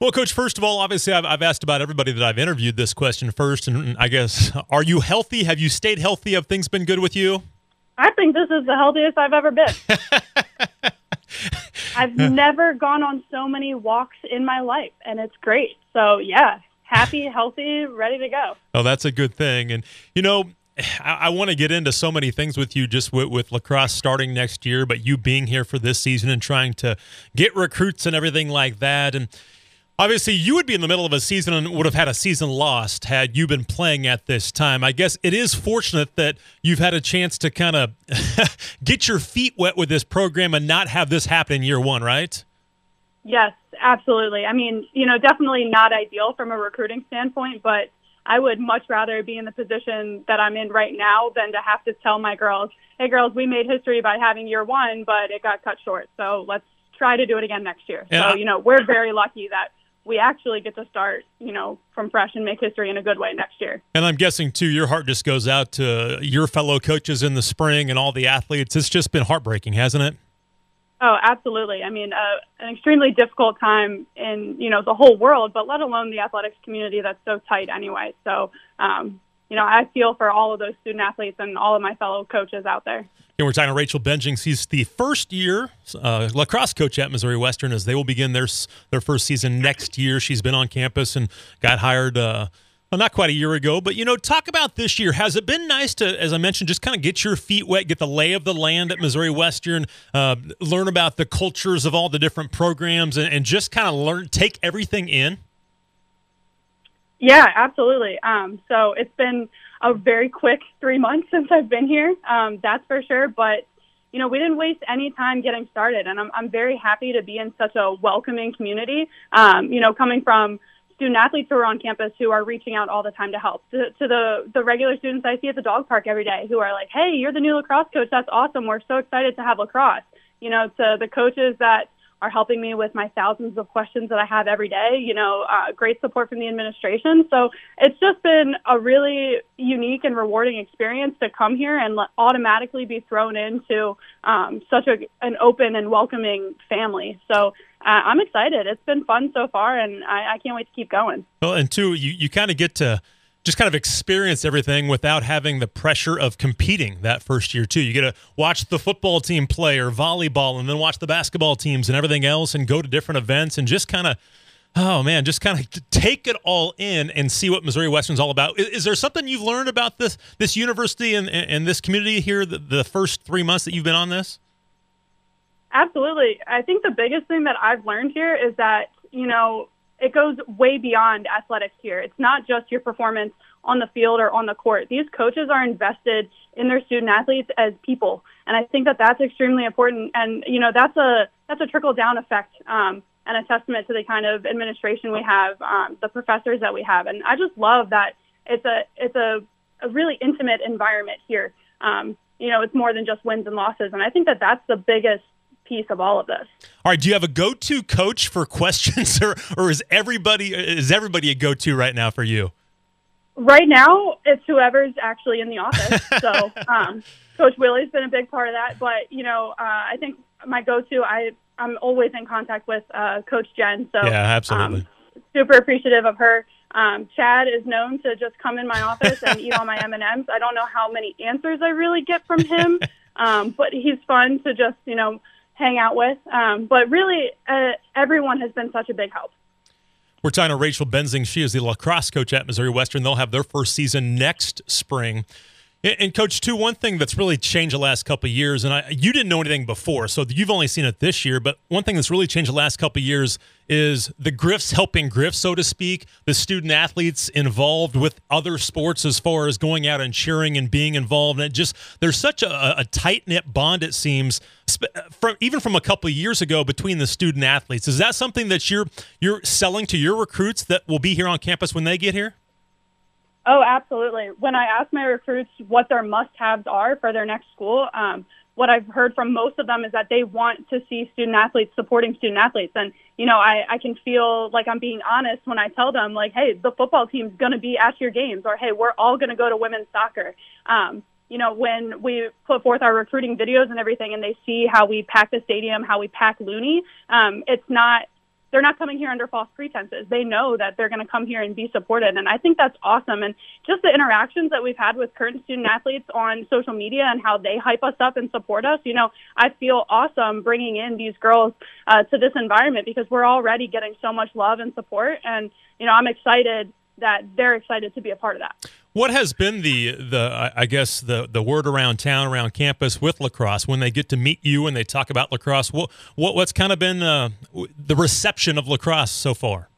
Well, Coach, first of all, obviously, I've, I've, asked about everybody that I've interviewed this question first. And I guess, are you healthy? Have you stayed healthy? Have things been good with you? I think this is the healthiest I've ever been. I've never gone on so many walks in my life, and it's great. So, yeah, happy, healthy, ready to go. Oh, that's a good thing. And, you know, I, want to get into so many things with you just with, with, lacrosse starting next year, but you being here for this season and trying to get recruits and everything like that. And, Obviously, you would be in the middle of a season and would have had a season lost had you been playing at this time. I guess it is fortunate that you've had a chance to kind of get your feet wet with this program and not have this happen in year one, right? Yes, absolutely. I mean, you know, definitely not ideal from a recruiting standpoint, but I would much rather be in the position that I'm in right now than to have to tell my girls, hey, girls, we made history by having year one, but it got cut short. So let's try to do it again next year. And so, you know, we're very lucky that we actually get to start, you know, from fresh and make history in a good way next year. And I'm guessing too, your heart just goes out to your fellow coaches in the spring and all the athletes. It's just been heartbreaking, hasn't it? Oh, absolutely. I mean, uh, an extremely difficult time in you know the whole world, but let alone the athletics community that's so tight anyway. So, um, you know, I feel for all of those student athletes and all of my fellow coaches out there. And we're talking to Rachel Benzing. She's the first year uh, lacrosse coach at Missouri Western as they will begin their their first season next year. She's been on campus and got hired. Uh, well, not quite a year ago, but you know, talk about this year. Has it been nice to, as I mentioned, just kind of get your feet wet, get the lay of the land at Missouri Western, uh, learn about the cultures of all the different programs, and, and just kind of learn, take everything in? Yeah, absolutely. Um, so it's been a very quick three months since I've been here. Um, that's for sure. But you know, we didn't waste any time getting started, and I'm I'm very happy to be in such a welcoming community. Um, you know, coming from student athletes who are on campus who are reaching out all the time to help to, to the the regular students I see at the dog park every day who are like, "Hey, you're the new lacrosse coach. That's awesome. We're so excited to have lacrosse." You know, to the coaches that are helping me with my thousands of questions that I have every day. You know, uh, great support from the administration. So it's just been a really unique and rewarding experience to come here and automatically be thrown into um, such a, an open and welcoming family. So uh, I'm excited. It's been fun so far, and I, I can't wait to keep going. Well, and two, you, you kind of get to just kind of experience everything without having the pressure of competing that first year too. You get to watch the football team play or volleyball and then watch the basketball teams and everything else and go to different events and just kind of oh man, just kind of take it all in and see what Missouri Western's all about. Is, is there something you've learned about this this university and, and this community here the, the first 3 months that you've been on this? Absolutely. I think the biggest thing that I've learned here is that, you know, it goes way beyond athletics here. It's not just your performance on the field or on the court. These coaches are invested in their student athletes as people, and I think that that's extremely important. And you know, that's a that's a trickle down effect um, and a testament to the kind of administration we have, um, the professors that we have, and I just love that it's a it's a, a really intimate environment here. Um, you know, it's more than just wins and losses, and I think that that's the biggest piece of all of this. All right, do you have a go-to coach for questions, or or is everybody is everybody a go-to right now for you? Right now, it's whoever's actually in the office. so, um, Coach Willie's been a big part of that. But you know, uh, I think my go-to, I I'm always in contact with uh, Coach Jen. So yeah, absolutely. Um, super appreciative of her. Um, Chad is known to just come in my office and eat all my M and M's. I don't know how many answers I really get from him, um, but he's fun to just you know hang out with. Um, but really, uh, everyone has been such a big help. We're talking to Rachel Benzing. She is the lacrosse coach at Missouri Western. They'll have their first season next spring. And coach, too, one thing that's really changed the last couple years, and I, you didn't know anything before, so you've only seen it this year. But one thing that's really changed the last couple years is the Griffs helping Griffs, so to speak. The student athletes involved with other sports as far as going out and cheering and being involved. And it just there's such a, a tight knit bond it seems, uh, from even from a couple years ago between the student athletes. Is that something that you're you're selling to your recruits that will be here on campus when they get here? Oh, absolutely. When I ask my recruits what their must-haves are for their next school, um, what I've heard from most of them is that they want to see student athletes supporting student athletes. And, you know, I, I can feel like I'm being honest when I tell them, like, hey, the football team's going to be at your games, or hey, we're all going to go to women's soccer. Um, you know, when we put forth our recruiting videos and everything, and they see how we pack the stadium, how we pack Looney, um, it's not they're not coming here under false pretenses. They know that they're going to come here and be supported. And I think that's awesome. And just the interactions that we've had with current student athletes on social media and how they hype us up and support us, you know, I feel awesome bringing in these girls uh, to this environment because we're already getting so much love and support. And, you know, I'm excited that they're excited to be a part of that. What has been the the I guess the the word around town around campus with lacrosse when they get to meet you and they talk about lacrosse? What what what's kind of been uh, the reception of lacrosse so far?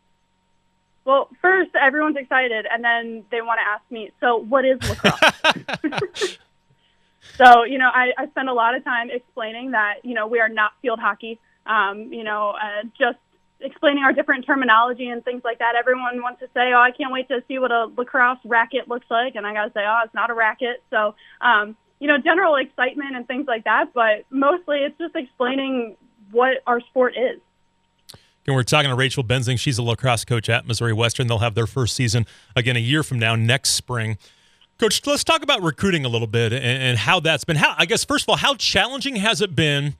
Well, first everyone's excited, and then they want to ask me, so what is lacrosse? so you know, I, I spend a lot of time explaining that you know we are not field hockey. Um, you know, uh, just explaining our different terminology and things like that. Everyone wants to say, "Oh, I can't wait to see what a lacrosse racket looks like," and I got to say, "Oh, it's not a racket." So, um, you know, general excitement and things like that. But mostly, it's just explaining what our sport is. And we're talking to Rachel Benzing. She's a lacrosse coach at Missouri Western. They'll have their first season again a year from now, next spring. Coach, let's talk about recruiting a little bit and, and how that's been. How I guess first of all, how challenging has it been?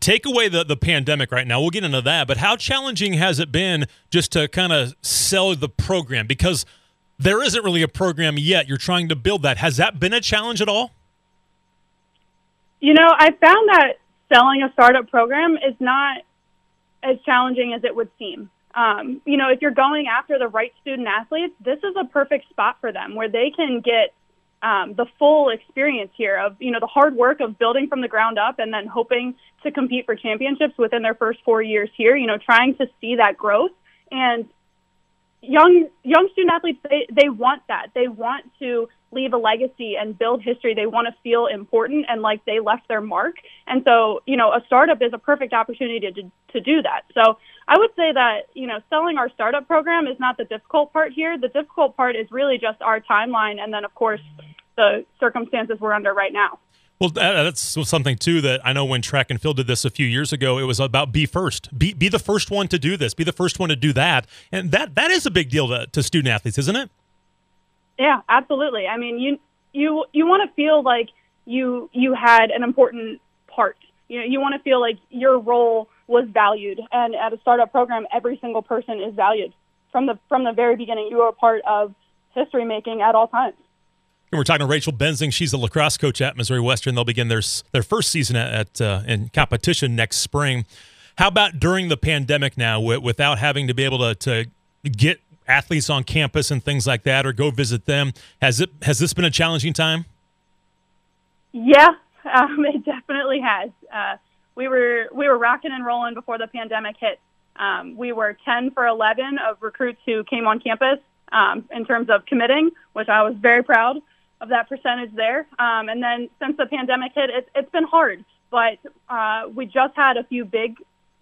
Take away the, the pandemic right now, we'll get into that, but how challenging has it been just to kind of sell the program? Because there isn't really a program yet. You're trying to build that. Has that been a challenge at all? You know, I found that selling a startup program is not as challenging as it would seem. Um, you know, if you're going after the right student athletes, this is a perfect spot for them where they can get um, the full experience here of you know the hard work of building from the ground up and then hoping to compete for championships within their first four years here. You know, trying to see that growth. And young young student athletes they they want that. They want to leave a legacy and build history. They want to feel important and like they left their mark. And so you know a startup is a perfect opportunity to to do that. So i would say that you know selling our startup program is not the difficult part here. The difficult part is really just our timeline and then of course the circumstances we're under right now. Well, that's something too that I know when track and field did this a few years ago. It was about be first, be be the first one to do this, be the first one to do that, and that that is a big deal to, to student athletes, isn't it? Yeah, absolutely. I mean, you you you want to feel like you you had an important part. You know, you want to feel like your role was valued, and at a startup program, every single person is valued from the from the very beginning. You are a part of history making at all times. And we're talking to Rachel Benzing. She's a lacrosse coach at Missouri Western. They'll begin their their first season at, uh, in competition next spring. How about during the pandemic now, without having to be able to, to get athletes on campus and things like that, or go visit them? Has it has this been a challenging time? Yeah, um, it definitely has. Uh, we were we were rocking and rolling before the pandemic hit. Um, we were 10 for 11 of recruits who came on campus um, in terms of committing, which I was very proud of that percentage there. Um, and then since the pandemic hit, it, it's been hard, but uh, we just had a few big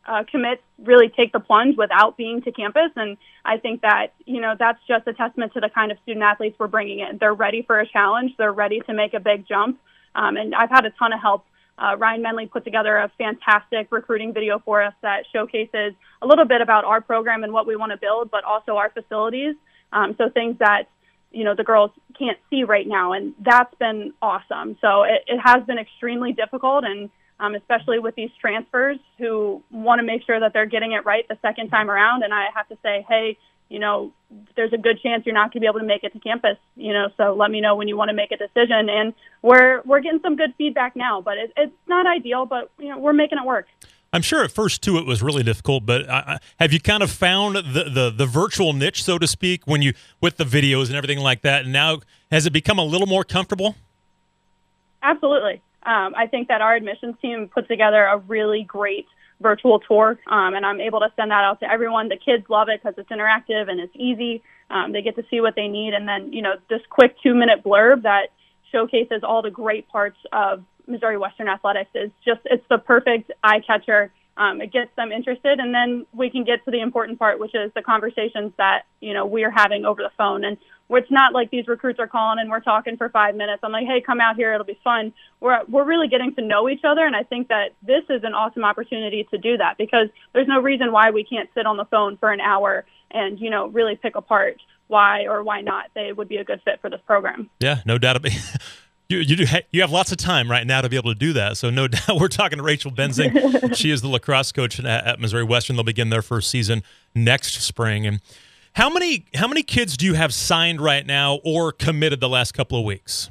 uh, commits really take the plunge without being to campus. And I think that, you know, that's just a testament to the kind of student athletes we're bringing in. They're ready for a challenge. They're ready to make a big jump. Um, and I've had a ton of help. Uh, Ryan Menley put together a fantastic recruiting video for us that showcases a little bit about our program and what we want to build, but also our facilities. Um, so things that you know the girls can't see right now, and that's been awesome. So it, it has been extremely difficult, and um, especially with these transfers who want to make sure that they're getting it right the second time around. And I have to say, hey, you know, there's a good chance you're not going to be able to make it to campus. You know, so let me know when you want to make a decision. And we're we're getting some good feedback now, but it, it's not ideal, but you know, we're making it work. I'm sure at first too it was really difficult, but have you kind of found the, the the virtual niche, so to speak, when you with the videos and everything like that? And now has it become a little more comfortable? Absolutely. Um, I think that our admissions team put together a really great virtual tour, um, and I'm able to send that out to everyone. The kids love it because it's interactive and it's easy. Um, they get to see what they need, and then you know this quick two minute blurb that showcases all the great parts of Missouri Western athletics is just it's the perfect eye catcher. Um, it gets them interested, and then we can get to the important part, which is the conversations that you know we are having over the phone. And it's not like these recruits are calling and we're talking for five minutes. I'm like, hey, come out here, it'll be fun. We're we're really getting to know each other, and I think that this is an awesome opportunity to do that because there's no reason why we can't sit on the phone for an hour and you know really pick apart why or why not they would be a good fit for this program. Yeah, no doubt. You, you, do, you have lots of time right now to be able to do that. So, no doubt, we're talking to Rachel Benzing. she is the lacrosse coach at, at Missouri Western. They'll begin their first season next spring. And how many how many kids do you have signed right now or committed the last couple of weeks?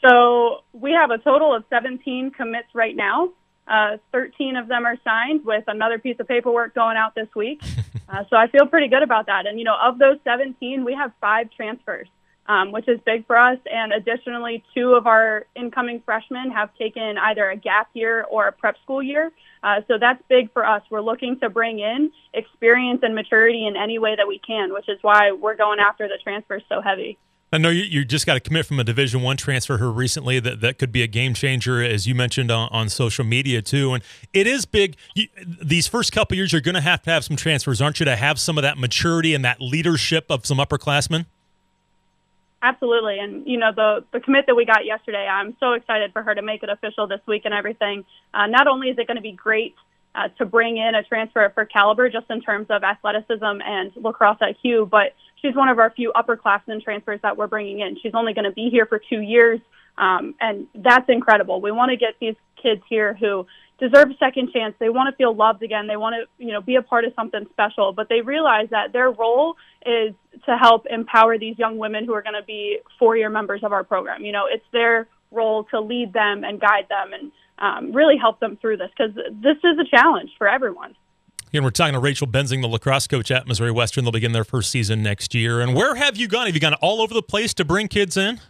So we have a total of 17 commits right now. Uh, 13 of them are signed with another piece of paperwork going out this week. Uh, so I feel pretty good about that. And, you know, of those 17, we have five transfers, um, which is big for us. And additionally, two of our incoming freshmen have taken either a gap year or a prep school year. Uh, so that's big for us. We're looking to bring in experience and maturity in any way that we can, which is why we're going after the transfers so heavy. I know you, you just got to commit from a Division One transfer here recently that, that could be a game changer, as you mentioned on, on social media too. And it is big. You, these first couple years, you're going to have to have some transfers, aren't you, to have some of that maturity and that leadership of some upperclassmen? Absolutely, and you know the the commit that we got yesterday. I'm so excited for her to make it official this week and everything. Uh, not only is it going to be great uh, to bring in a transfer for caliber, just in terms of athleticism and lacrosse IQ, but she's one of our few upperclassmen transfers that we're bringing in. She's only going to be here for two years, um, and that's incredible. We want to get these kids here who deserve a second chance. They want to feel loved again. They want to, you know, be a part of something special, but they realize that their role is to help empower these young women who are going to be four-year members of our program. You know, it's their role to lead them and guide them and um, really help them through this because this is a challenge for everyone. Again, we're talking to Rachel Benzing, the lacrosse coach at Missouri Western. They'll begin their first season next year. And where have you gone? Have you gone all over the place to bring kids in?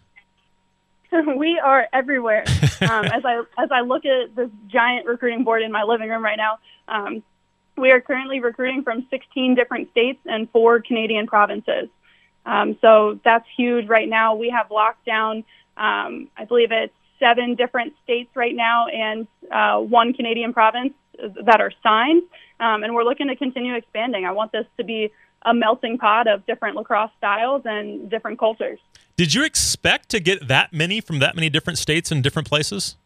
we are everywhere. Um, as I as I look at this giant recruiting board in my living room right now, um, we are currently recruiting from 16 different states and four Canadian provinces. Um, so that's huge right now. We have locked down, um, I believe it's seven different states right now and uh, one Canadian province that are signed, um, and we're looking to continue expanding. I want this to be a melting pot of different lacrosse styles and different cultures. Did you expect to get that many from that many different states and different places?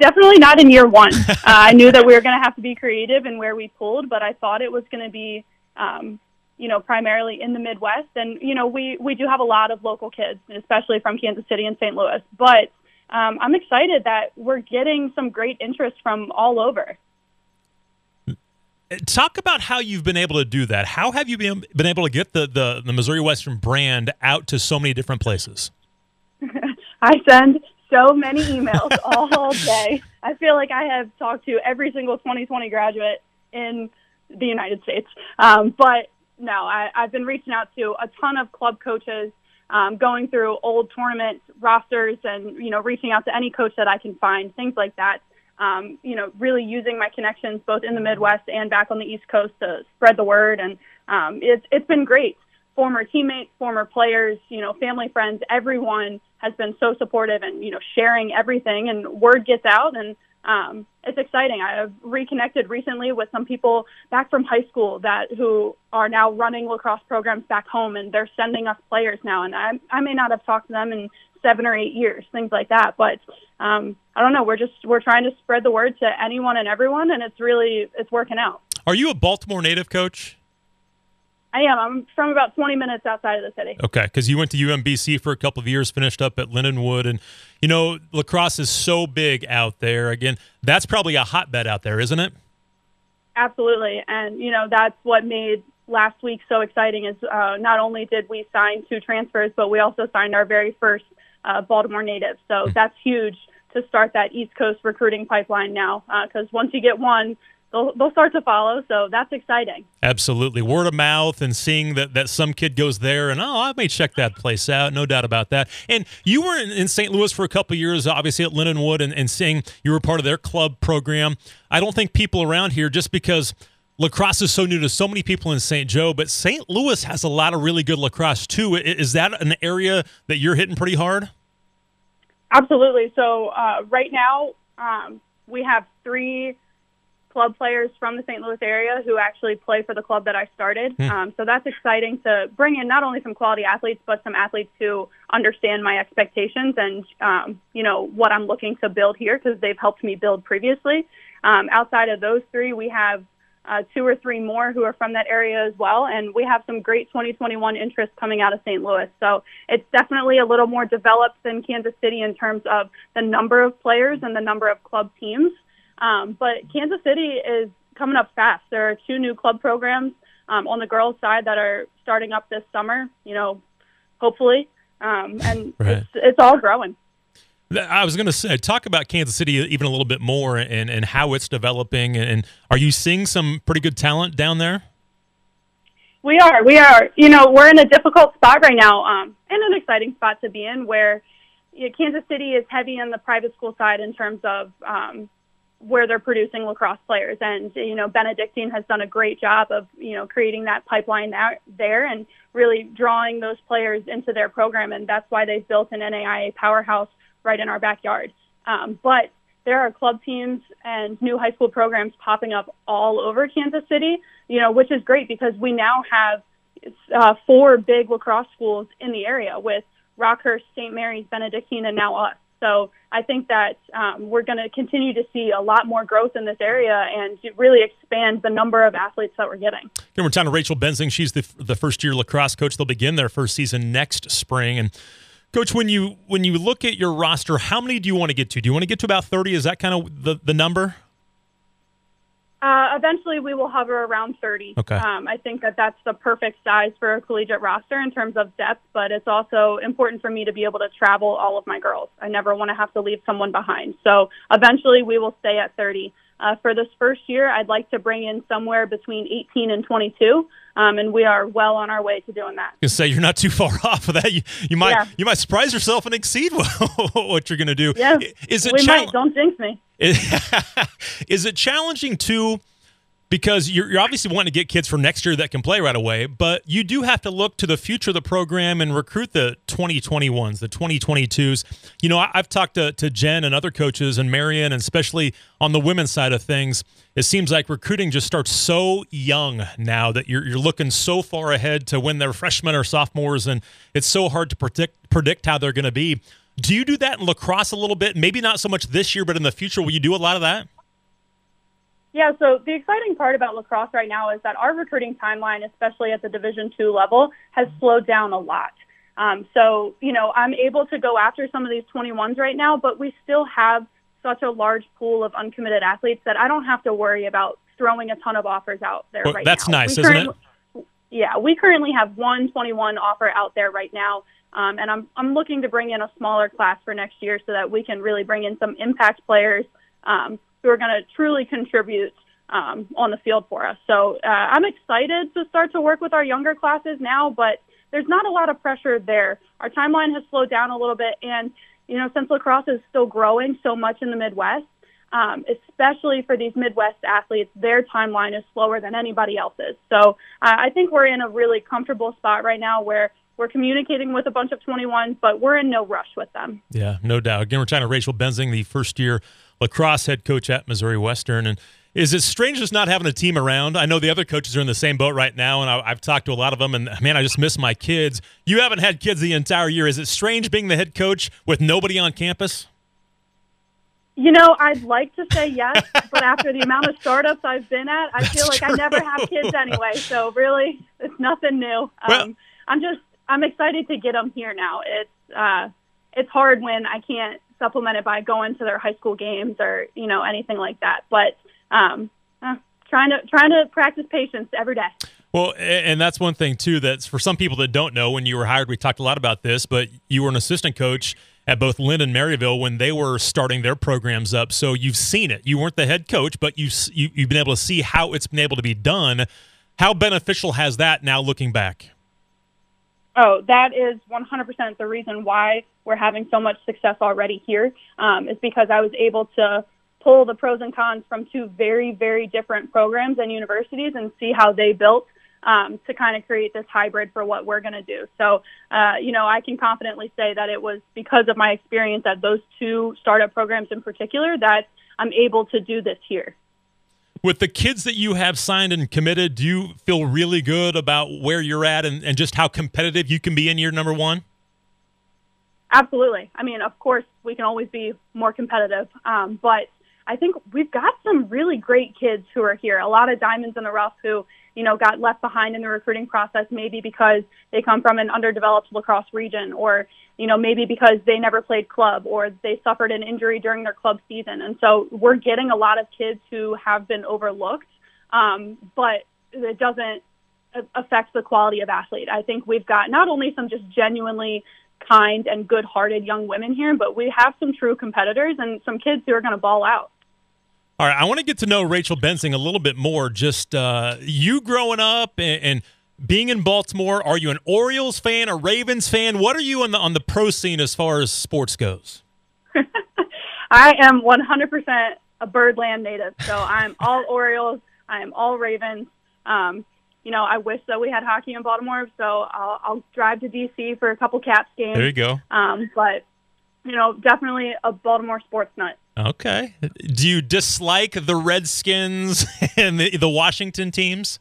Definitely not in year one. uh, I knew that we were going to have to be creative in where we pulled, but I thought it was going to be, um, you know, primarily in the Midwest. And you know, we we do have a lot of local kids, especially from Kansas City and St. Louis. But um, I'm excited that we're getting some great interest from all over. Talk about how you've been able to do that. How have you been, been able to get the, the, the Missouri Western brand out to so many different places? I send so many emails all day. I feel like I have talked to every single 2020 graduate in the United States. Um, but no, I, I've been reaching out to a ton of club coaches um, going through old tournament rosters and you know reaching out to any coach that I can find, things like that. Um, you know, really using my connections both in the Midwest and back on the East Coast to spread the word, and um, it's it's been great. Former teammates, former players, you know, family, friends, everyone has been so supportive and you know sharing everything, and word gets out, and um, it's exciting. I have reconnected recently with some people back from high school that who are now running lacrosse programs back home, and they're sending us players now. And I, I may not have talked to them in seven or eight years, things like that. But um, I don't know. We're just we're trying to spread the word to anyone and everyone, and it's really it's working out. Are you a Baltimore native, coach? I am. I'm from about 20 minutes outside of the city. Okay, because you went to UMBC for a couple of years, finished up at Lindenwood, and you know lacrosse is so big out there. Again, that's probably a hotbed out there, isn't it? Absolutely, and you know that's what made last week so exciting. Is uh, not only did we sign two transfers, but we also signed our very first uh, Baltimore native. So that's huge to start that East Coast recruiting pipeline now. Because uh, once you get one, they'll, they'll start to follow. So that's exciting. Absolutely. Word of mouth and seeing that, that some kid goes there and, oh, I may check that place out. No doubt about that. And you were in, in St. Louis for a couple years, obviously at Lindenwood, and, and seeing you were part of their club program. I don't think people around here, just because lacrosse is so new to so many people in St. Joe, but St. Louis has a lot of really good lacrosse too. Is that an area that you're hitting pretty hard? Absolutely. So uh, right now um, we have three club players from the St. Louis area who actually play for the club that I started. Hmm. Um, so that's exciting to bring in not only some quality athletes, but some athletes who understand my expectations and, um, you know, what I'm looking to build here because they've helped me build previously. Um, outside of those three, we have uh, two or three more who are from that area as well. And we have some great 2021 interest coming out of St. Louis. So it's definitely a little more developed than Kansas City in terms of the number of players and the number of club teams. Um, but Kansas City is coming up fast. There are two new club programs um, on the girls' side that are starting up this summer. You know, hopefully, um, and right. it's it's all growing. I was going to say, talk about Kansas City even a little bit more and, and how it's developing. And are you seeing some pretty good talent down there? We are. We are. You know, we're in a difficult spot right now, um, and an exciting spot to be in where you know, Kansas City is heavy on the private school side in terms of um, where they're producing lacrosse players. And, you know, Benedictine has done a great job of, you know, creating that pipeline there and really drawing those players into their program. And that's why they've built an NAIA powerhouse right in our backyard. Um, but there are club teams and new high school programs popping up all over Kansas City, you know, which is great because we now have uh, four big lacrosse schools in the area with Rockhurst, St. Mary's, Benedictine, and now us. So I think that um, we're going to continue to see a lot more growth in this area and really expand the number of athletes that we're getting. Again, we're talking to Rachel Benzing. She's the, the first year lacrosse coach. They'll begin their first season next spring. And coach, when you when you look at your roster, how many do you want to get to? Do you want to get to about thirty? Is that kind of the, the number? Uh, eventually, we will hover around 30. Okay. Um, I think that that's the perfect size for a collegiate roster in terms of depth, but it's also important for me to be able to travel all of my girls. I never want to have to leave someone behind. So eventually, we will stay at 30. Uh, for this first year, I'd like to bring in somewhere between 18 and 22. Um, and we are well on our way to doing that. You say you're not too far off of that. You, you might yeah. you might surprise yourself and exceed what you're going to do. Yeah, is it we might. Don't jinx me. Is it challenging too? Because you're, you're obviously wanting to get kids for next year that can play right away, but you do have to look to the future of the program and recruit the 2021s, the 2022s. You know, I, have talked to, to Jen and other coaches and Marion, and especially on the women's side of things, it seems like recruiting just starts so young now that you're, you're looking so far ahead to when they're freshmen or sophomores, and it's so hard to predict, predict how they're going to be. Do you do that in lacrosse a little bit? Maybe not so much this year, but in the future, will you do a lot of that? Yeah, so the exciting part about lacrosse right now is that our recruiting timeline, especially at the Division two level, has slowed down a lot. Um, so, you know, I'm able to go after some of these 21s right now, but we still have such a large pool of uncommitted athletes that I don't have to worry about throwing a ton of offers out there well, right that's now. That's nice, isn't it? Yeah, we currently have one 21 offer out there right now. Um, and I'm, I'm looking to bring in a smaller class for next year so that we can really bring in some impact players um, who are going to truly contribute um, on the field for us. So uh, I'm excited to start to work with our younger classes now, but there's not a lot of pressure there. Our timeline has slowed down a little bit, and you know, since lacrosse is still growing so much in the Midwest, um, especially for these Midwest athletes, their timeline is slower than anybody else's. So uh, I think we're in a really comfortable spot right now where we're communicating with a bunch of 21s, but we're in no rush with them. Yeah, no doubt. Again, we're talking to Rachel Benzing, the first year lacrosse head coach at Missouri Western. And is it strange just not having a team around? I know the other coaches are in the same boat right now, and I, have talked to a lot of them, and man, I just miss my kids. You haven't had kids the entire year. Is it strange being the head coach with nobody on campus? You know, I'd like to say yes, but after the amount of startups I've been at, I That's feel like true. I never have kids anyway. So really, it's nothing new. Um, well, I'm just I'm excited to get them here now. It's uh, it's hard when I can't supplement it by going to their high school games or you know anything like that. But um, uh, trying to trying to practice patience every day. Well, and that's one thing too. That's for some people that don't know. When you were hired, we talked a lot about this, but you were an assistant coach at both Lynn and Maryville when they were starting their programs up. So you've seen it. You weren't the head coach, but you, you you've been able to see how it's been able to be done. How beneficial has that now, looking back? Oh, that is 100% the reason why we're having so much success already here. Um, is because I was able to pull the pros and cons from two very, very different programs and universities and see how they built um, to kind of create this hybrid for what we're going to do. So, uh, you know, I can confidently say that it was because of my experience at those two startup programs in particular that I'm able to do this here with the kids that you have signed and committed, do you feel really good about where you're at and, and just how competitive you can be in year number one? Absolutely. I mean, of course, we can always be more competitive, um, but I think we've got some really great kids who are here. A lot of diamonds in the rough who, you know, got left behind in the recruiting process, maybe because they come from an underdeveloped lacrosse region, or you know, maybe because they never played club or they suffered an injury during their club season. And so we're getting a lot of kids who have been overlooked, um, but it doesn't affect the quality of athlete. I think we've got not only some just genuinely kind and good-hearted young women here, but we have some true competitors and some kids who are going to ball out. All right, I want to get to know Rachel Benzing a little bit more. Just uh, you growing up and, and, being in Baltimore, are you an Orioles fan, a Ravens fan? What are you on the on the pro scene as far as sports goes? I am 100% a Birdland native, so I'm all Orioles. I am all Ravens. Um, you know, I wish that we had hockey in Baltimore, so I'll, I'll drive to DC for a couple Caps games. There you go. Um, but you know, definitely a Baltimore sports nut. Okay. Do you dislike the Redskins and the, the Washington teams?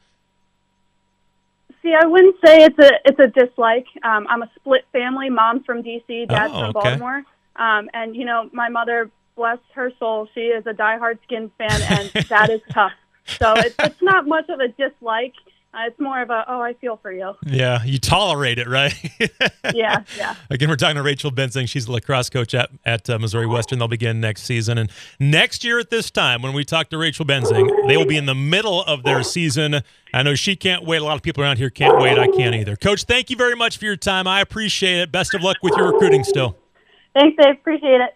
See, I wouldn't say it's a it's a dislike. Um, I'm a split family. Mom's from DC, dad's oh, from Baltimore, um, and you know, my mother, bless her soul, she is a diehard Skins fan, and that is tough. So it's, it's not much of a dislike. Uh, it's more of a oh, I feel for you. Yeah, you tolerate it, right? yeah, yeah. Again, we're talking to Rachel Benzing. She's the lacrosse coach at, at uh, Missouri Western. They'll begin next season, and next year at this time, when we talk to Rachel Benzing, they will be in the middle of their season. I know she can't wait. A lot of people around here can't wait. I can't either. Coach, thank you very much for your time. I appreciate it. Best of luck with your recruiting still. Thanks, Dave. Appreciate it.